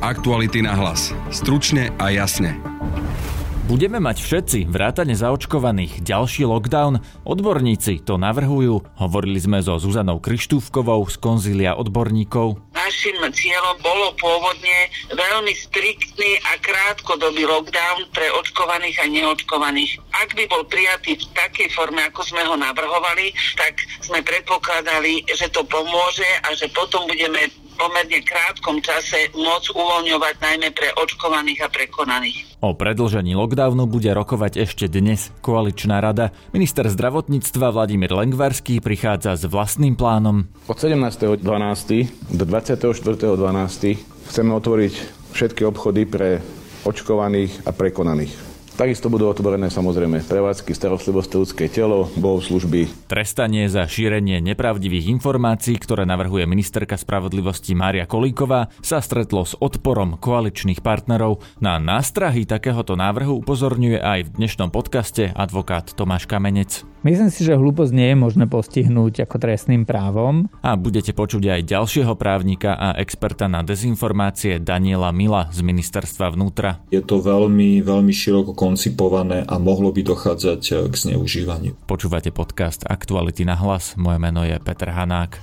Aktuality na hlas. Stručne a jasne. Budeme mať všetci vrátane zaočkovaných ďalší lockdown? Odborníci to navrhujú. Hovorili sme so Zuzanou Krištúvkovou z konzília odborníkov. Našim cieľom bolo pôvodne veľmi striktný a krátkodobý lockdown pre očkovaných a neočkovaných. Ak by bol prijatý v takej forme, ako sme ho navrhovali, tak sme predpokladali, že to pomôže a že potom budeme pomerne krátkom čase môcť uvoľňovať najmä pre očkovaných a prekonaných. O predlžení lockdownu bude rokovať ešte dnes koaličná rada. Minister zdravotníctva Vladimír Lengvarský prichádza s vlastným plánom. Od 17.12. do 24.12. chceme otvoriť všetky obchody pre očkovaných a prekonaných. Takisto budú otvorené samozrejme prevádzky, starostlivosti ľudské telo, služby. Trestanie za šírenie nepravdivých informácií, ktoré navrhuje ministerka spravodlivosti Mária Kolíková, sa stretlo s odporom koaličných partnerov. Na nástrahy takéhoto návrhu upozorňuje aj v dnešnom podcaste advokát Tomáš Kamenec. Myslím si, že hlúposť nie je možné postihnúť ako trestným právom. A budete počuť aj ďalšieho právnika a experta na dezinformácie Daniela Mila z ministerstva vnútra. Je to veľmi, veľmi široko koncipované a mohlo by dochádzať eh, k zneužívaniu. Počúvate podcast Aktuality na hlas. Moje meno je Peter Hanák.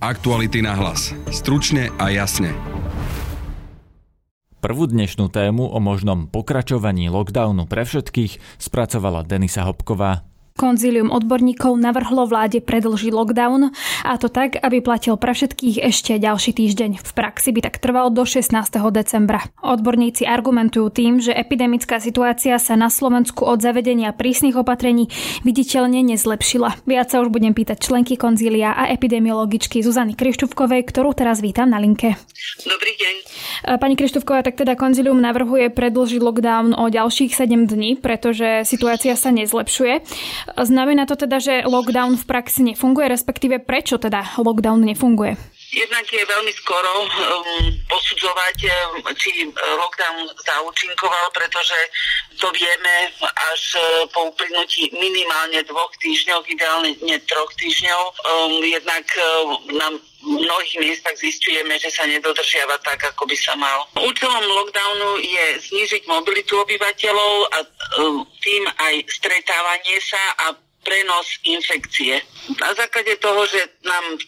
Aktuality na hlas. Stručne a jasne. Prvú dnešnú tému o možnom pokračovaní lockdownu pre všetkých spracovala Denisa Hopková. Konzílium odborníkov navrhlo vláde predlžiť lockdown a to tak, aby platil pre všetkých ešte ďalší týždeň. V praxi by tak trval do 16. decembra. Odborníci argumentujú tým, že epidemická situácia sa na Slovensku od zavedenia prísnych opatrení viditeľne nezlepšila. Viac sa už budem pýtať členky konzília a epidemiologičky Zuzany Krištúvkovej, ktorú teraz vítam na linke. Dobrý deň. Pani Krištúvková, tak teda konzílium navrhuje predlžiť lockdown o ďalších 7 dní, pretože situácia sa nezlepšuje. Znamená to teda, že lockdown v praxi nefunguje, respektíve prečo teda lockdown nefunguje? Jednak je veľmi skoro um, posudzovať, um, či lockdown zaúčinkoval, pretože to vieme až uh, po uplynutí minimálne dvoch týždňov, ideálne troch týždňov. Um, jednak uh, nám v mnohých miestach zistujeme, že sa nedodržiava tak, ako by sa mal. Účelom lockdownu je znížiť mobilitu obyvateľov a um, tým aj stretávanie sa a prenos infekcie. Na základe toho, že nám e,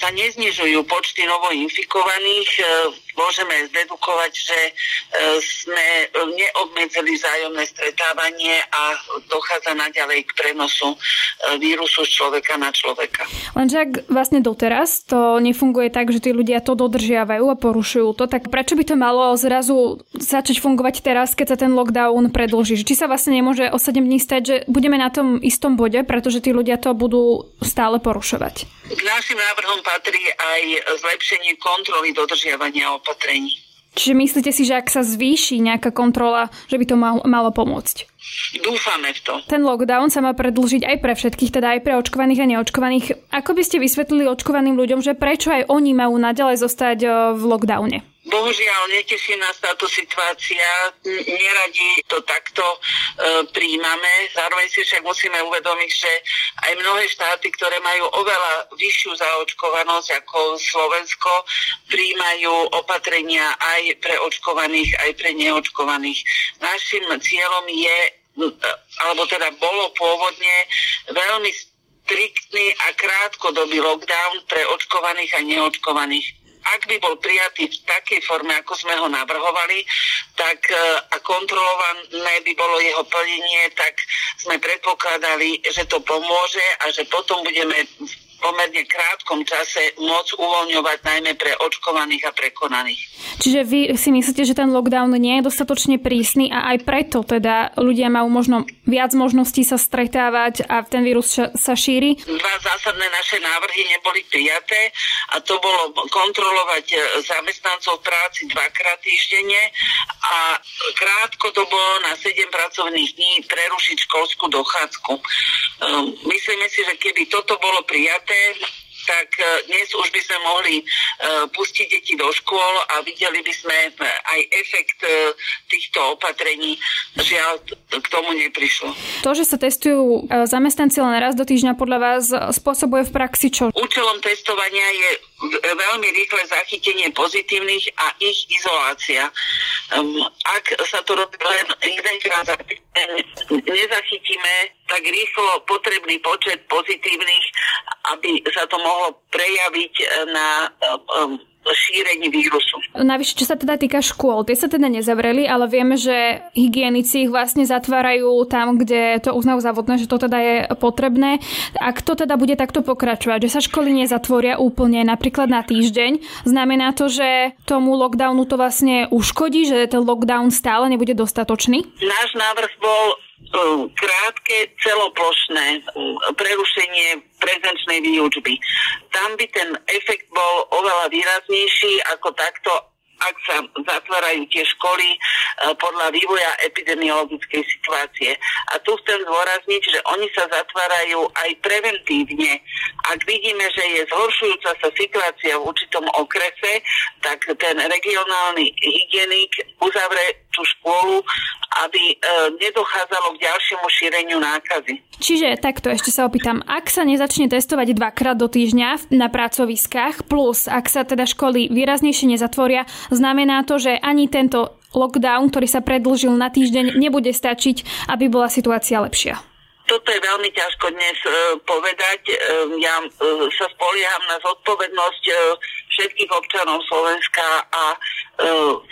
sa neznižujú počty novoinfikovaných, e, môžeme zdedukovať, že e, sme neobmedzili zájomné stretávanie a dochádza naďalej k prenosu vírusu z človeka na človeka. Lenže ak vlastne doteraz to nefunguje tak, že tí ľudia to dodržiavajú a porušujú to, tak prečo by to malo zrazu začať fungovať teraz, keď sa ten lockdown predlží? Či sa vlastne nemôže o 7 dní stať, že budeme na tom istom bode, pretože tí ľudia to budú stále porušovať. K našim návrhom patrí aj zlepšenie kontroly dodržiavania opatrení. Čiže myslíte si, že ak sa zvýši nejaká kontrola, že by to mal, malo pomôcť? Dúfame v to. Ten lockdown sa má predlžiť aj pre všetkých, teda aj pre očkovaných a neočkovaných. Ako by ste vysvetlili očkovaným ľuďom, že prečo aj oni majú naďalej zostať v lockdowne? Bohužiaľ, neteší nás táto situácia, neradi to takto e, príjmame. Zároveň si však musíme uvedomiť, že aj mnohé štáty, ktoré majú oveľa vyššiu zaočkovanosť ako Slovensko, príjmajú opatrenia aj pre očkovaných, aj pre neočkovaných. Našim cieľom je, alebo teda bolo pôvodne veľmi striktný a krátkodobý lockdown pre očkovaných a neočkovaných ak by bol prijatý v takej forme, ako sme ho navrhovali, tak e, a kontrolované by bolo jeho plnenie, tak sme predpokladali, že to pomôže a že potom budeme pomerne krátkom čase môcť uvoľňovať najmä pre očkovaných a prekonaných. Čiže vy si myslíte, že ten lockdown nie je dostatočne prísny a aj preto teda ľudia majú možno viac možností sa stretávať a ten vírus sa šíri? Dva zásadné naše návrhy neboli prijaté a to bolo kontrolovať e, zamestnancov práci dvakrát týždenne a krátkodobo na 7 pracovných dní prerušiť školskú dochádzku. Ehm, myslíme si, že keby toto bolo prijaté, tak e, dnes už by sme mohli e, pustiť deti do škôl a videli by sme e, aj efekt týchto opatrení. Žiaľ, k tomu neprišlo. To, že sa testujú zamestnanci len raz do týždňa, podľa vás spôsobuje v praxi čo? Účelom testovania je veľmi rýchle zachytenie pozitívnych a ich izolácia. Ak sa to robí len jedenkrát za nezachytíme tak rýchlo potrebný počet pozitívnych, aby sa to mohlo prejaviť na ehm, šírení vírusu. Navyše, čo sa teda týka škôl, tie sa teda nezavreli, ale vieme, že hygienici ich vlastne zatvárajú tam, kde to uznajú závodné, že to teda je potrebné. Ak to teda bude takto pokračovať, že sa školy nezatvoria úplne napríklad na týždeň, znamená to, že tomu lockdownu to vlastne uškodí, že ten lockdown stále nebude dostatočný? Náš návrh bol krátke, celoplošné um, prerušenie prezenčnej výučby. Tam by ten efekt bol oveľa výraznejší ako takto ak sa zatvárajú tie školy e, podľa vývoja epidemiologickej situácie. A tu chcem zdôrazniť, že oni sa zatvárajú aj preventívne. Ak vidíme, že je zhoršujúca sa situácia v určitom okrese, tak ten regionálny hygienik uzavre tú školu, aby e, nedochádzalo k ďalšiemu šíreniu nákazy. Čiže takto ešte sa opýtam, ak sa nezačne testovať dvakrát do týždňa na pracoviskách, plus ak sa teda školy výraznejšie nezatvoria, znamená to, že ani tento lockdown, ktorý sa predlžil na týždeň, nebude stačiť, aby bola situácia lepšia toto je veľmi ťažko dnes e, povedať. E, ja e, sa spolieham na zodpovednosť všetkých občanov Slovenska a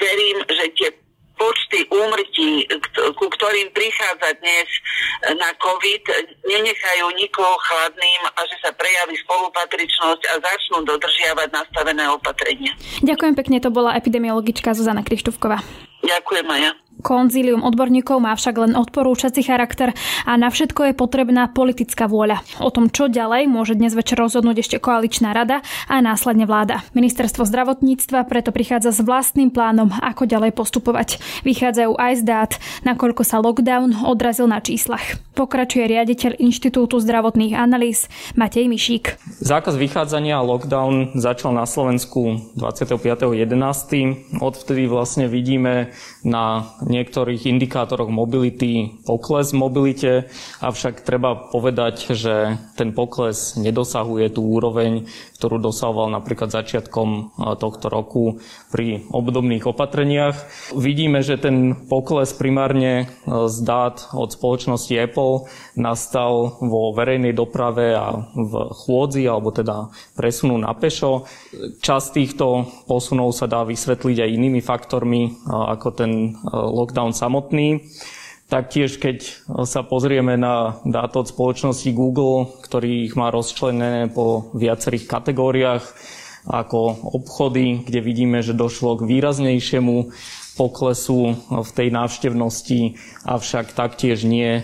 verím, že tie počty úmrtí, ku ktorým prichádza dnes na COVID, nenechajú nikoho chladným a že sa prejaví spolupatričnosť a začnú dodržiavať nastavené opatrenia. Ďakujem pekne, to bola epidemiologička Zuzana Krištúfková. Ďakujem, Maja. Konzílium odborníkov má však len odporúčací charakter a na všetko je potrebná politická vôľa. O tom, čo ďalej, môže dnes večer rozhodnúť ešte koaličná rada a následne vláda. Ministerstvo zdravotníctva preto prichádza s vlastným plánom, ako ďalej postupovať. Vychádzajú aj z dát, nakoľko sa lockdown odrazil na číslach. Pokračuje riaditeľ Inštitútu zdravotných analýz Matej Mišík. Zákaz vychádzania a lockdown začal na Slovensku 25.11. Odvtedy vlastne vidíme na niektorých indikátoroch mobility pokles v mobilite, avšak treba povedať, že ten pokles nedosahuje tú úroveň, ktorú dosahoval napríklad začiatkom e, tohto roku pri obdobných opatreniach. Vidíme, že ten pokles primárne e, z dát od spoločnosti Apple nastal vo verejnej doprave a v chôdzi, alebo teda presunu na pešo. Časť týchto posunov sa dá vysvetliť aj inými faktormi, e, ako ten lockdown samotný. Taktiež, keď sa pozrieme na dáta od spoločnosti Google, ktorý ich má rozčlenené po viacerých kategóriách, ako obchody, kde vidíme, že došlo k výraznejšiemu poklesu v tej návštevnosti, avšak taktiež nie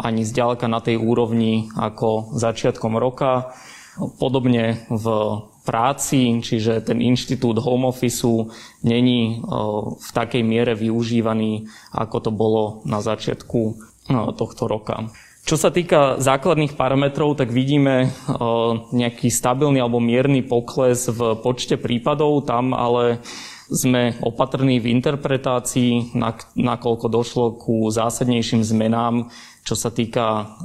ani zďaleka na tej úrovni ako začiatkom roka. Podobne v práci, čiže ten inštitút home office není v takej miere využívaný, ako to bolo na začiatku tohto roka. Čo sa týka základných parametrov, tak vidíme nejaký stabilný alebo mierny pokles v počte prípadov, tam ale sme opatrní v interpretácii, nakoľko došlo ku zásadnejším zmenám, čo sa týka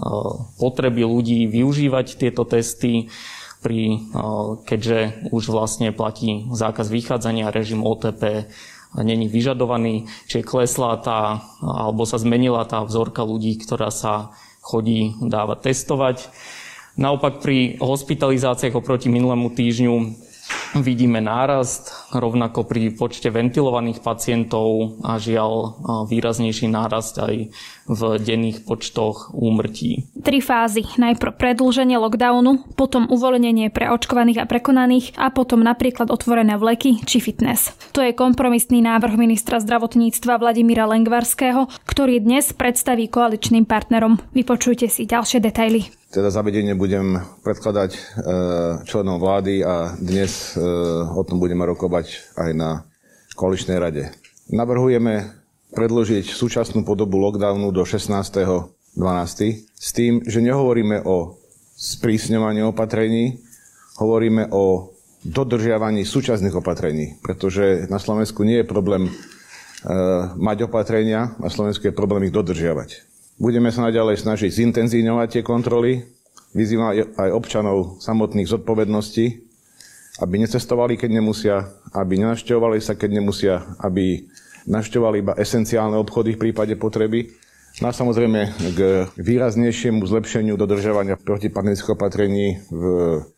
potreby ľudí využívať tieto testy, pri, keďže už vlastne platí zákaz vychádzania, režim OTP není vyžadovaný, čiže klesla tá, alebo sa zmenila tá vzorka ľudí, ktorá sa chodí dávať testovať. Naopak pri hospitalizáciách oproti minulému týždňu vidíme nárast, rovnako pri počte ventilovaných pacientov a žiaľ výraznejší nárast aj v denných počtoch úmrtí. Tri fázy. Najprv predlženie lockdownu, potom uvoľnenie pre očkovaných a prekonaných a potom napríklad otvorené vleky či fitness. To je kompromisný návrh ministra zdravotníctva Vladimíra Lengvarského, ktorý dnes predstaví koaličným partnerom. Vypočujte si ďalšie detaily. Teda zavedenie budem predkladať e, členom vlády a dnes e, o tom budeme rokovať aj na koaličnej rade. Navrhujeme predložiť súčasnú podobu lockdownu do 16.12. s tým, že nehovoríme o sprísňovaní opatrení, hovoríme o dodržiavaní súčasných opatrení, pretože na Slovensku nie je problém e, mať opatrenia, na Slovensku je problém ich dodržiavať. Budeme sa naďalej snažiť zintenzívňovať tie kontroly, vyzývať aj občanov samotných zodpovedností, aby necestovali, keď nemusia, aby nenavštevovali sa, keď nemusia, aby navštevovali iba esenciálne obchody v prípade potreby. No a samozrejme k výraznejšiemu zlepšeniu dodržovania protipandemických opatrení v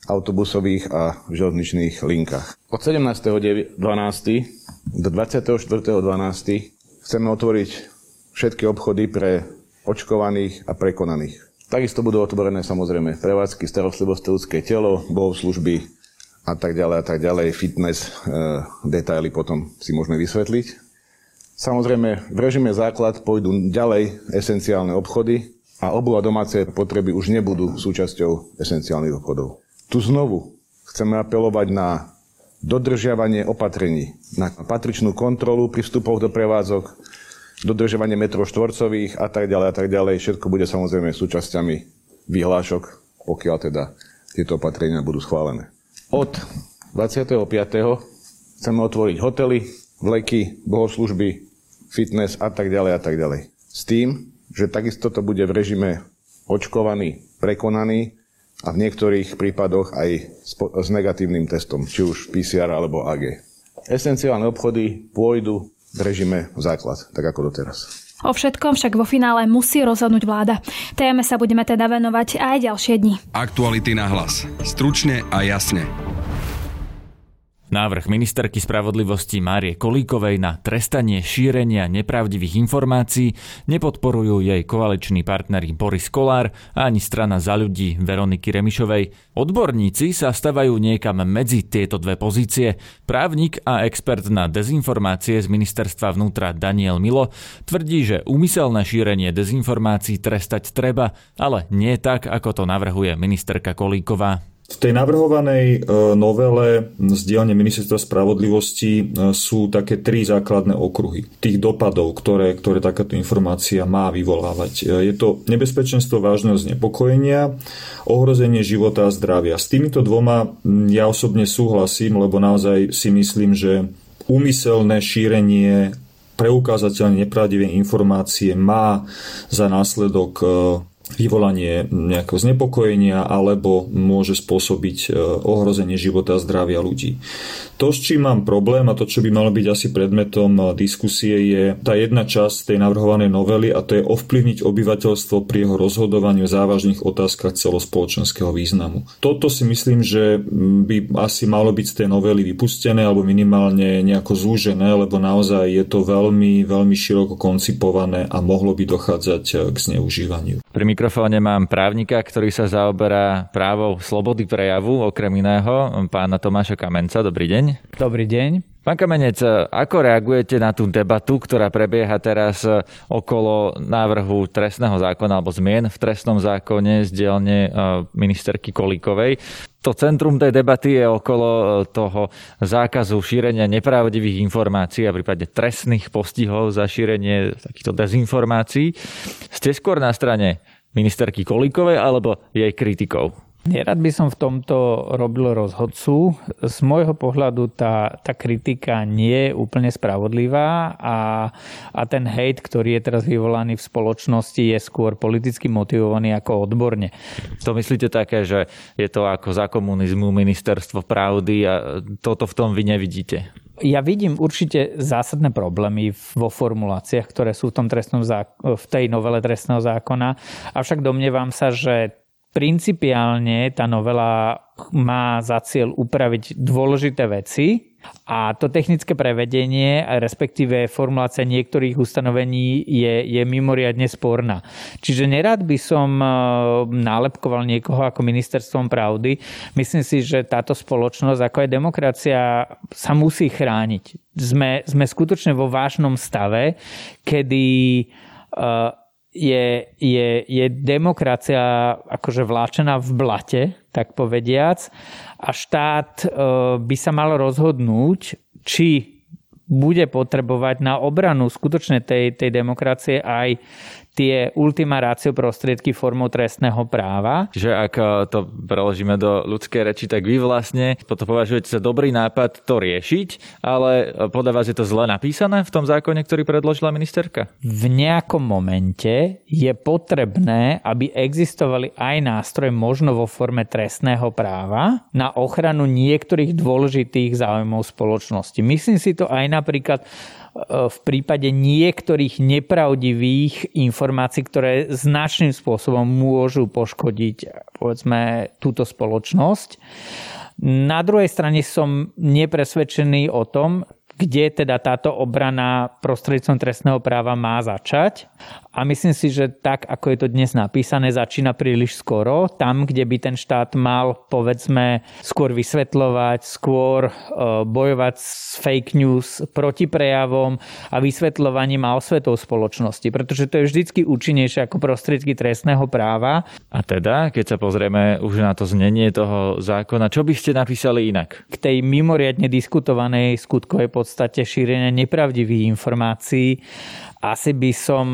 autobusových a železničných linkách. Od 17.12. do 24.12. chceme otvoriť všetky obchody pre očkovaných a prekonaných. Takisto budú otvorené samozrejme prevádzky, starostlivosť ľudské telo, bohoslužby a tak ďalej a tak ďalej. Fitness, e, detaily potom si môžeme vysvetliť. Samozrejme, v režime základ pôjdu ďalej esenciálne obchody a obu a domáce potreby už nebudú súčasťou esenciálnych obchodov. Tu znovu chceme apelovať na dodržiavanie opatrení, na patričnú kontrolu pri vstupoch do prevádzok, dodržiavanie metrov štvorcových a tak ďalej a tak ďalej. Všetko bude samozrejme súčasťami vyhlášok, pokiaľ teda tieto opatrenia budú schválené. Od 25. chceme otvoriť hotely, vleky, bohoslužby, fitness a tak ďalej a tak ďalej. S tým, že takisto to bude v režime očkovaný, prekonaný a v niektorých prípadoch aj s negatívnym testom, či už PCR alebo AG. Esenciálne obchody pôjdu v režime základ, tak ako doteraz. O všetkom však vo finále musí rozhodnúť vláda. Téme sa budeme teda venovať aj ďalšie dni. Aktuality na hlas. Stručne a jasne. Návrh ministerky spravodlivosti Márie Kolíkovej na trestanie šírenia nepravdivých informácií nepodporujú jej koaliční partneri Boris Kolár a ani strana za ľudí Veroniky Remišovej. Odborníci sa stavajú niekam medzi tieto dve pozície. Právnik a expert na dezinformácie z ministerstva vnútra Daniel Milo tvrdí, že úmyselné šírenie dezinformácií trestať treba, ale nie tak, ako to navrhuje ministerka Kolíková. V tej navrhovanej e, novele z dielne Ministerstva spravodlivosti e, sú také tri základné okruhy tých dopadov, ktoré, ktoré takáto informácia má vyvolávať. E, je to nebezpečenstvo vážneho znepokojenia, ohrozenie života a zdravia. S týmito dvoma ja osobne súhlasím, lebo naozaj si myslím, že úmyselné šírenie preukázateľne nepravdivé informácie má za následok vyvolanie nejakého znepokojenia alebo môže spôsobiť e, ohrozenie života a zdravia ľudí. To, s čím mám problém a to, čo by malo byť asi predmetom e, diskusie, je tá jedna časť tej navrhovanej novely a to je ovplyvniť obyvateľstvo pri jeho rozhodovaní o závažných otázkach celospoločenského významu. Toto si myslím, že by asi malo byť z tej novely vypustené alebo minimálne nejako zúžené, lebo naozaj je to veľmi, veľmi široko koncipované a mohlo by dochádzať e, k zneužívaniu. Pri mikrofóne mám právnika, ktorý sa zaoberá právou slobody prejavu, okrem iného, pána Tomáša Kamenca. Dobrý deň. Dobrý deň. Pán Kamenec, ako reagujete na tú debatu, ktorá prebieha teraz okolo návrhu trestného zákona alebo zmien v trestnom zákone z dielne e, ministerky Kolíkovej? To centrum tej debaty je okolo e, toho zákazu šírenia nepravdivých informácií a prípadne trestných postihov za šírenie takýchto dezinformácií. Ste skôr na strane ministerky Kolíkovej alebo jej kritikov? Nerad by som v tomto robil rozhodcu. Z môjho pohľadu tá, tá kritika nie je úplne spravodlivá a, a ten hejt, ktorý je teraz vyvolaný v spoločnosti, je skôr politicky motivovaný ako odborne. To myslíte také, že je to ako za komunizmu ministerstvo pravdy a toto v tom vy nevidíte? Ja vidím určite zásadné problémy vo formuláciách, ktoré sú v, tom trestnom zák- v tej novele trestného zákona, avšak domnievam sa, že principiálne tá novela má za cieľ upraviť dôležité veci, a to technické prevedenie, respektíve formulácia niektorých ustanovení je, je mimoriadne sporná. Čiže nerád by som e, nálepkoval niekoho ako ministerstvom pravdy. Myslím si, že táto spoločnosť, ako aj demokracia, sa musí chrániť. Sme, sme skutočne vo vážnom stave, kedy e, je, je, je demokracia akože vláčená v blate, tak povediac, a štát e, by sa mal rozhodnúť, či bude potrebovať na obranu skutočne tej, tej demokracie aj tie ultima ratio prostriedky formou trestného práva. Čiže ak e, to preložíme do ľudskej reči, tak vy vlastne potom považujete za dobrý nápad to riešiť, ale e, podľa vás je to zle napísané v tom zákone, ktorý predložila ministerka? V nejakom momente je potrebné, aby existovali aj nástroje možno vo forme trestného práva na ochranu niektorých dôležitých záujmov spoločnosti. Myslím si to aj napríklad v prípade niektorých nepravdivých informácií, ktoré značným spôsobom môžu poškodiť povedzme túto spoločnosť. Na druhej strane som nepresvedčený o tom, kde teda táto obrana prostredníctvom trestného práva má začať. A myslím si, že tak, ako je to dnes napísané, začína príliš skoro. Tam, kde by ten štát mal, povedzme, skôr vysvetľovať, skôr e, bojovať s fake news proti prejavom a vysvetľovaním a osvetou spoločnosti. Pretože to je vždycky účinnejšie ako prostriedky trestného práva. A teda, keď sa pozrieme už na to znenie toho zákona, čo by ste napísali inak? K tej mimoriadne diskutovanej skutkovej podstate šírenia nepravdivých informácií asi by som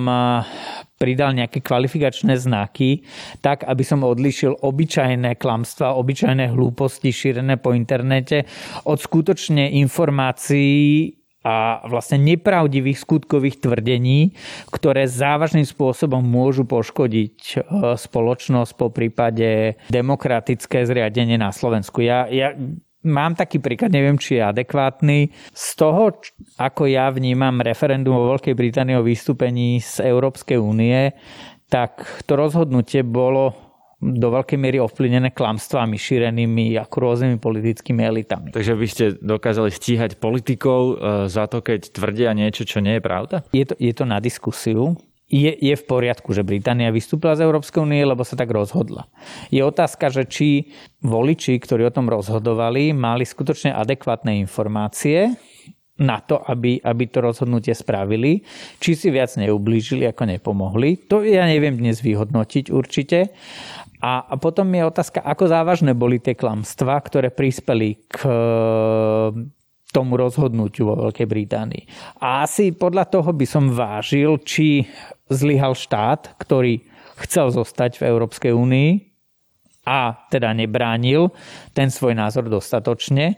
pridal nejaké kvalifikačné znaky, tak aby som odlišil obyčajné klamstva, obyčajné hlúposti šírené po internete od skutočne informácií a vlastne nepravdivých skutkových tvrdení, ktoré závažným spôsobom môžu poškodiť e, spoločnosť po prípade demokratické zriadenie na Slovensku. Ja, ja Mám taký príklad, neviem, či je adekvátny. Z toho, ako ja vnímam referendum o Veľkej Británii o vystúpení z Európskej únie, tak to rozhodnutie bolo do veľkej miery ovplyvnené klamstvami šírenými ako rôznymi politickými elitami. Takže by ste dokázali stíhať politikov e, za to, keď tvrdia niečo, čo nie je pravda? Je to, je to na diskusiu je, je v poriadku, že Británia vystúpila z Európskej únie, lebo sa tak rozhodla. Je otázka, že či voliči, ktorí o tom rozhodovali, mali skutočne adekvátne informácie na to, aby, aby to rozhodnutie spravili, či si viac neublížili, ako nepomohli. To ja neviem dnes vyhodnotiť určite. A, a potom je otázka, ako závažné boli tie klamstvá, ktoré prispeli k tomu rozhodnutiu vo Veľkej Británii. A asi podľa toho by som vážil, či zlyhal štát, ktorý chcel zostať v Európskej únii a teda nebránil ten svoj názor dostatočne,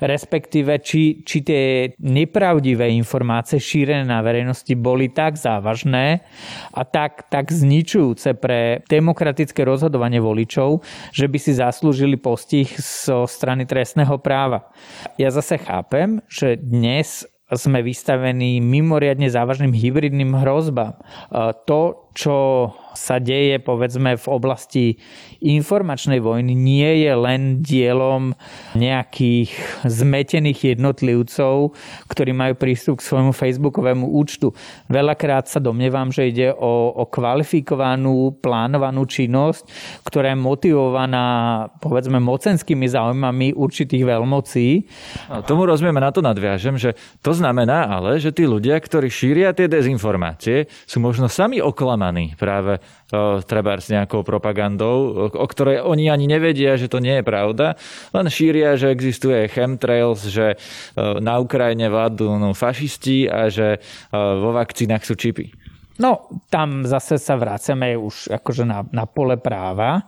respektíve či, či tie nepravdivé informácie šírené na verejnosti boli tak závažné a tak, tak zničujúce pre demokratické rozhodovanie voličov, že by si zaslúžili postih zo strany trestného práva. Ja zase chápem, že dnes sme vystavení mimoriadne závažným hybridným hrozbám. To, čo sa deje povedzme v oblasti informačnej vojny nie je len dielom nejakých zmetených jednotlivcov, ktorí majú prístup k svojmu facebookovému účtu. Veľakrát sa domnievam, že ide o, o kvalifikovanú, plánovanú činnosť, ktorá je motivovaná povedzme mocenskými záujmami určitých veľmocí. No, tomu rozumieme, na to nadviažem, že to znamená ale, že tí ľudia, ktorí šíria tie dezinformácie, sú možno sami oklamaní práve treba s nejakou propagandou, o ktorej oni ani nevedia, že to nie je pravda, len šíria, že existuje chemtrails, že na Ukrajine vládnu no, fašisti a že vo vakcínach sú čipy. No, tam zase sa vraceme už akože na, na pole práva,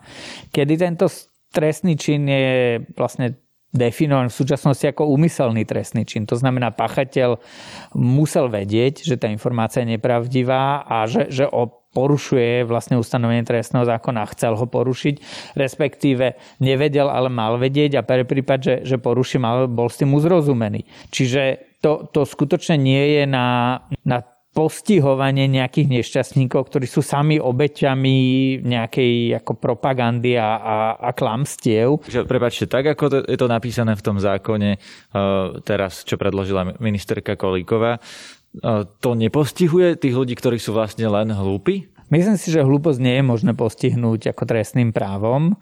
kedy tento trestný čin je vlastne definovaný v súčasnosti ako úmyselný trestný čin. To znamená, pachateľ musel vedieť, že tá informácia je nepravdivá a že, že o porušuje vlastne ustanovenie trestného zákona, chcel ho porušiť, respektíve nevedel, ale mal vedieť a pre prípad, že, že poruší, mal, bol s tým uzrozumený. Čiže to, to skutočne nie je na, na postihovanie nejakých nešťastníkov, ktorí sú sami obeťami nejakej ako propagandy a, a, a klamstiev. Prepačte, tak ako to, je to napísané v tom zákone uh, teraz, čo predložila ministerka Kolíková, to nepostihuje tých ľudí, ktorí sú vlastne len hlúpi? Myslím si, že hlúposť nie je možné postihnúť ako trestným právom.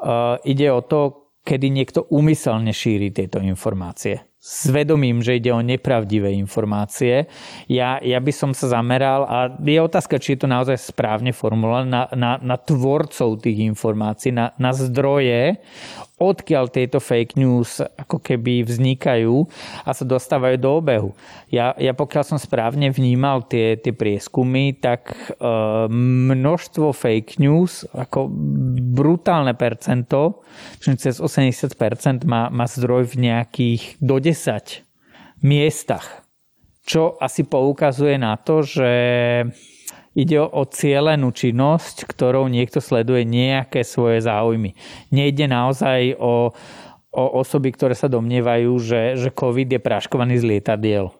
Uh, ide o to, kedy niekto úmyselne šíri tieto informácie svedomím, že ide o nepravdivé informácie. Ja, ja by som sa zameral, a je otázka, či je to naozaj správne formulované, na, na, na tvorcov tých informácií, na, na zdroje, odkiaľ tieto fake news ako keby vznikajú a sa dostávajú do obehu. Ja, ja pokiaľ som správne vnímal tie, tie prieskumy, tak e, množstvo fake news, ako brutálne percento, čiže cez 80% má, má zdroj v nejakých do 10 miestach. Čo asi poukazuje na to, že Ide o cielenú činnosť, ktorou niekto sleduje nejaké svoje záujmy. Nejde naozaj o, o osoby, ktoré sa domnievajú, že, že COVID je práškovaný z lietadiel.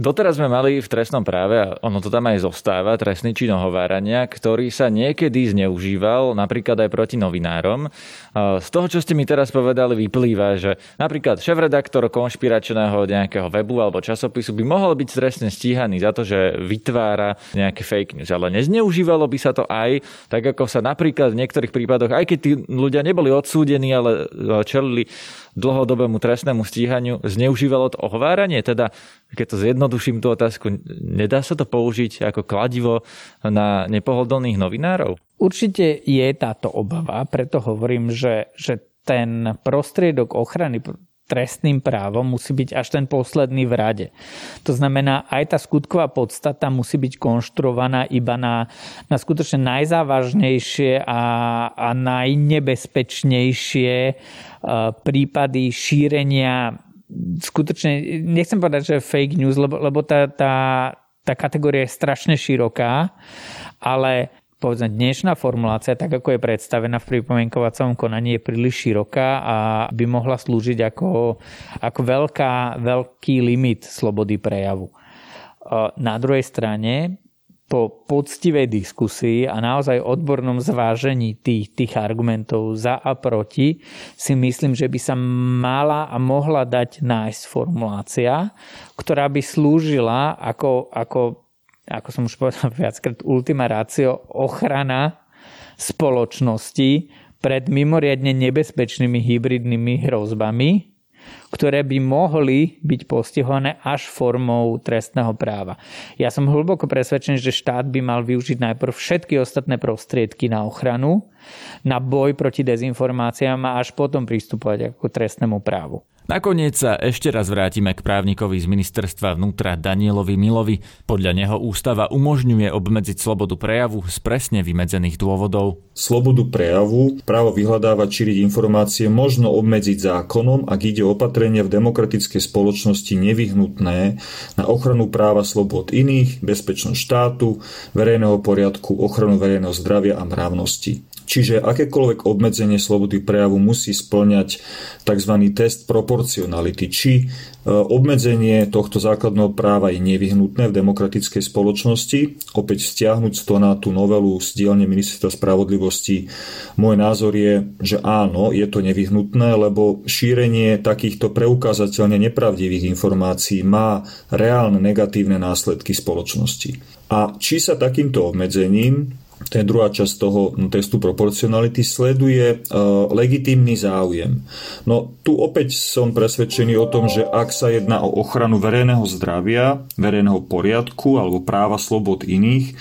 Doteraz sme mali v trestnom práve, a ono to tam aj zostáva, trestný čin ohovárania, ktorý sa niekedy zneužíval napríklad aj proti novinárom. Z toho, čo ste mi teraz povedali, vyplýva, že napríklad šéf-redaktor konšpiračného nejakého webu alebo časopisu by mohol byť trestne stíhaný za to, že vytvára nejaké fake news. Ale nezneužívalo by sa to aj, tak ako sa napríklad v niektorých prípadoch, aj keď tí ľudia neboli odsúdení, ale čelili dlhodobému trestnému stíhaniu, zneužívalo to ohováranie? Teda, keď to zjednoduším tú otázku, nedá sa to použiť ako kladivo na nepohodlných novinárov? Určite je táto obava, preto hovorím, že, že ten prostriedok ochrany trestným právom musí byť až ten posledný v rade. To znamená, aj tá skutková podstata musí byť konštruovaná iba na, na skutočne najzávažnejšie a, a najnebezpečnejšie prípady šírenia skutočne, nechcem povedať, že fake news, lebo, lebo tá, tá, tá kategória je strašne široká, ale povedzme dnešná formulácia, tak ako je predstavená v pripomienkovacom konaní, je príliš široká a by mohla slúžiť ako, ako veľká, veľký limit slobody prejavu. Na druhej strane po poctivej diskusii a naozaj odbornom zvážení tých, tých argumentov za a proti si myslím, že by sa mala a mohla dať nájsť formulácia, ktorá by slúžila ako, ako, ako som už povedal viackrát, ultima ratio ochrana spoločnosti pred mimoriadne nebezpečnými hybridnými hrozbami, ktoré by mohli byť postihované až formou trestného práva. Ja som hlboko presvedčený, že štát by mal využiť najprv všetky ostatné prostriedky na ochranu, na boj proti dezinformáciám a až potom pristupovať ako trestnému právu. Nakoniec sa ešte raz vrátime k právnikovi z ministerstva vnútra Danielovi Milovi. Podľa neho ústava umožňuje obmedziť slobodu prejavu z presne vymedzených dôvodov. Slobodu prejavu, právo vyhľadávať, šíriť informácie možno obmedziť zákonom, ak ide o opatrenia v demokratickej spoločnosti nevyhnutné na ochranu práva slobod iných, bezpečnosť štátu, verejného poriadku, ochranu verejného zdravia a mravnosti. Čiže akékoľvek obmedzenie slobody prejavu musí splňať tzv. test proporcionality, či e, obmedzenie tohto základného práva je nevyhnutné v demokratickej spoločnosti. Opäť stiahnuť to na tú novelu z dielne Ministerstva spravodlivosti. Môj názor je, že áno, je to nevyhnutné, lebo šírenie takýchto preukázateľne nepravdivých informácií má reálne negatívne následky spoločnosti. A či sa takýmto obmedzením to druhá časť toho testu proporcionality, sleduje uh, legitímny záujem. No tu opäť som presvedčený o tom, že ak sa jedná o ochranu verejného zdravia, verejného poriadku alebo práva slobod iných,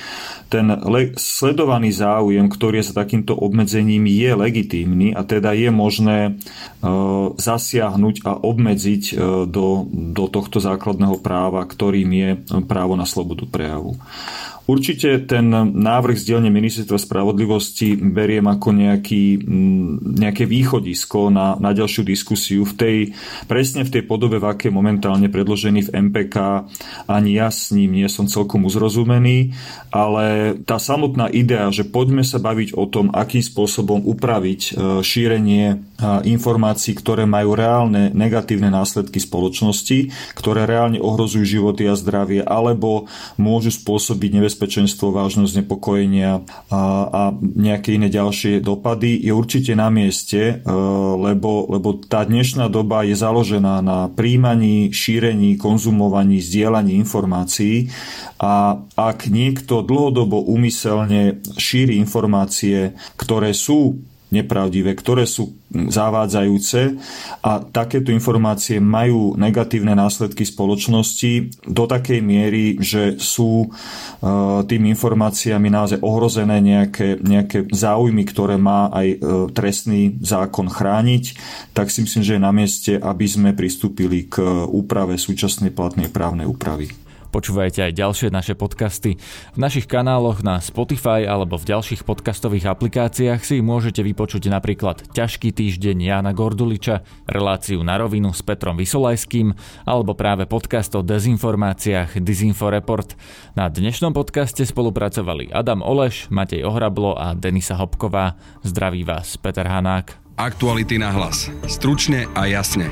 ten le- sledovaný záujem, ktorý je sa takýmto obmedzením, je legitímny a teda je možné uh, zasiahnuť a obmedziť uh, do, do tohto základného práva, ktorým je právo na slobodu prejavu. Určite ten návrh z dielne ministerstva spravodlivosti beriem ako nejaký, nejaké východisko na, na ďalšiu diskusiu v tej, presne v tej podobe, v aké momentálne predložený v MPK. Ani ja s ním nie som celkom uzrozumený, ale tá samotná idea, že poďme sa baviť o tom, akým spôsobom upraviť e, šírenie informácií, ktoré majú reálne negatívne následky spoločnosti, ktoré reálne ohrozujú životy a zdravie, alebo môžu spôsobiť nebezpečenstvo, vážnosť nepokojenia a, a nejaké iné ďalšie dopady, je určite na mieste, lebo, lebo tá dnešná doba je založená na príjmaní, šírení, konzumovaní, zdieľaní informácií a ak niekto dlhodobo úmyselne šíri informácie, ktoré sú nepravdivé, ktoré sú zavádzajúce a takéto informácie majú negatívne následky spoločnosti do takej miery, že sú e, tými informáciami naozaj ohrozené nejaké, nejaké záujmy, ktoré má aj e, trestný zákon chrániť, tak si myslím, že je na mieste, aby sme pristúpili k úprave súčasnej platnej právnej úpravy. Počúvajte aj ďalšie naše podcasty. V našich kanáloch na Spotify alebo v ďalších podcastových aplikáciách si môžete vypočuť napríklad Ťažký týždeň Jana Gorduliča, reláciu na rovinu s Petrom Vysolajským alebo práve podcast o dezinformáciách Disinfo Report. Na dnešnom podcaste spolupracovali Adam Oleš, Matej Ohrablo a Denisa Hopková. Zdraví vás Peter Hanák. Aktuality na hlas. Stručne a jasne.